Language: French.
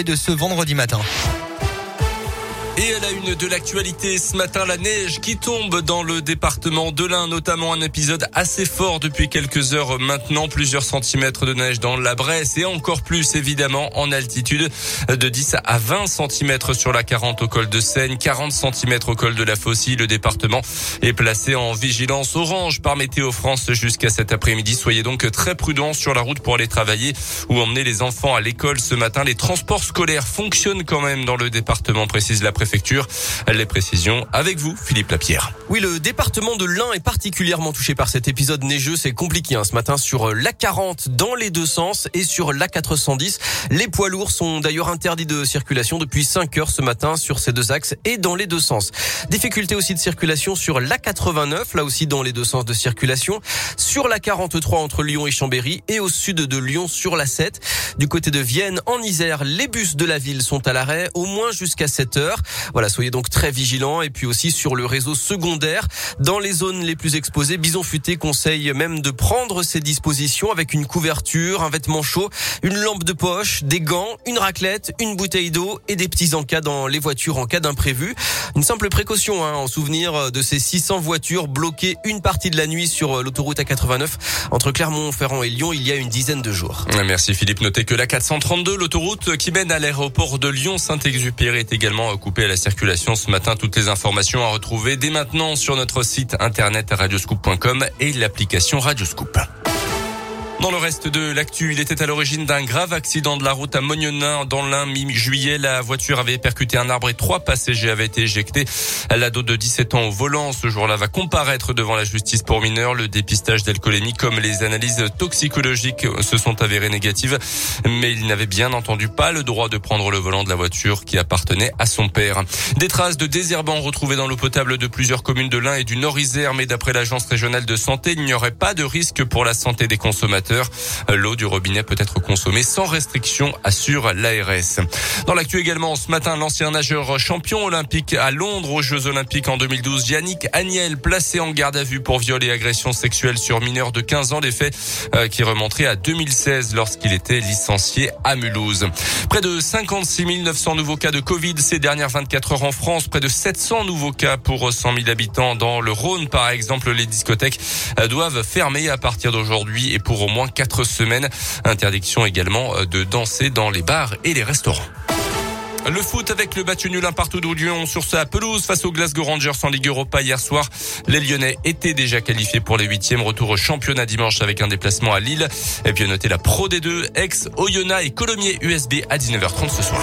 de ce vendredi matin. Et à la une de l'actualité ce matin, la neige qui tombe dans le département de l'Ain, notamment un épisode assez fort depuis quelques heures maintenant, plusieurs centimètres de neige dans la Bresse et encore plus évidemment en altitude de 10 à 20 centimètres sur la 40 au col de Seine, 40 centimètres au col de la Faucille. Le département est placé en vigilance orange par Météo France jusqu'à cet après-midi. Soyez donc très prudents sur la route pour aller travailler ou emmener les enfants à l'école ce matin. Les transports scolaires fonctionnent quand même dans le département, précise la préfecture. Les précisions avec vous, Philippe Lapierre. Oui, le département de l'Ain est particulièrement touché par cet épisode neigeux. C'est compliqué hein, ce matin sur l'A40 dans les deux sens et sur l'A410. Les poids lourds sont d'ailleurs interdits de circulation depuis 5 heures ce matin sur ces deux axes et dans les deux sens. Difficulté aussi de circulation sur l'A89, là aussi dans les deux sens de circulation. Sur l'A43 entre Lyon et Chambéry et au sud de Lyon sur la 7. Du côté de Vienne, en Isère, les bus de la ville sont à l'arrêt au moins jusqu'à 7 heures. Voilà, soyez donc très vigilants et puis aussi sur le réseau secondaire. Dans les zones les plus exposées, Bison Futé conseille même de prendre ses dispositions avec une couverture, un vêtement chaud, une lampe de poche, des gants, une raclette, une bouteille d'eau et des petits encas dans les voitures en cas d'imprévu. Une simple précaution hein, en souvenir de ces 600 voitures bloquées une partie de la nuit sur l'autoroute A89 entre Clermont-Ferrand et Lyon il y a une dizaine de jours. Merci Philippe. Notez que la 432, l'autoroute qui mène à l'aéroport de Lyon-Saint-Exupéry est également coupée à la circulation ce matin. Toutes les informations à retrouver dès maintenant sur notre site internet radioscoop.com et l'application Radioscoop. Dans le reste de l'actu, il était à l'origine d'un grave accident de la route à Mognonin dans l'Ain mi-juillet. La voiture avait percuté un arbre et trois passagers avaient été éjectés. L'ado de 17 ans au volant ce jour-là va comparaître devant la justice pour mineurs. Le dépistage d'alcoolémie comme les analyses toxicologiques se sont avérées négatives. Mais il n'avait bien entendu pas le droit de prendre le volant de la voiture qui appartenait à son père. Des traces de désherbants retrouvées dans l'eau potable de plusieurs communes de l'Ain et du Nord-Isère. Mais d'après l'agence régionale de santé, il n'y aurait pas de risque pour la santé des consommateurs. L'eau du robinet peut être consommée sans restriction, assure l'ARS. Dans l'actu également, ce matin, l'ancien nageur champion olympique à Londres aux Jeux olympiques en 2012, Yannick Agnel, placé en garde à vue pour viol et agression sexuelle sur mineurs de 15 ans, des faits euh, qui remonteraient à 2016 lorsqu'il était licencié à Mulhouse. Près de 56 900 nouveaux cas de Covid ces dernières 24 heures en France, près de 700 nouveaux cas pour 100 000 habitants dans le Rhône, par exemple. Les discothèques euh, doivent fermer à partir d'aujourd'hui et pour au moins quatre semaines. Interdiction également euh, de danser dans les bars et les restaurants. Le foot avec le battu nul un partout de Lyon sur sa pelouse face aux Glasgow Rangers en Ligue Europa hier soir. Les Lyonnais étaient déjà qualifiés pour les huitièmes. Retour au championnat dimanche avec un déplacement à Lille. Et puis noter la Pro D2, ex Oyonnax et Colomiers USB à 19h30 ce soir.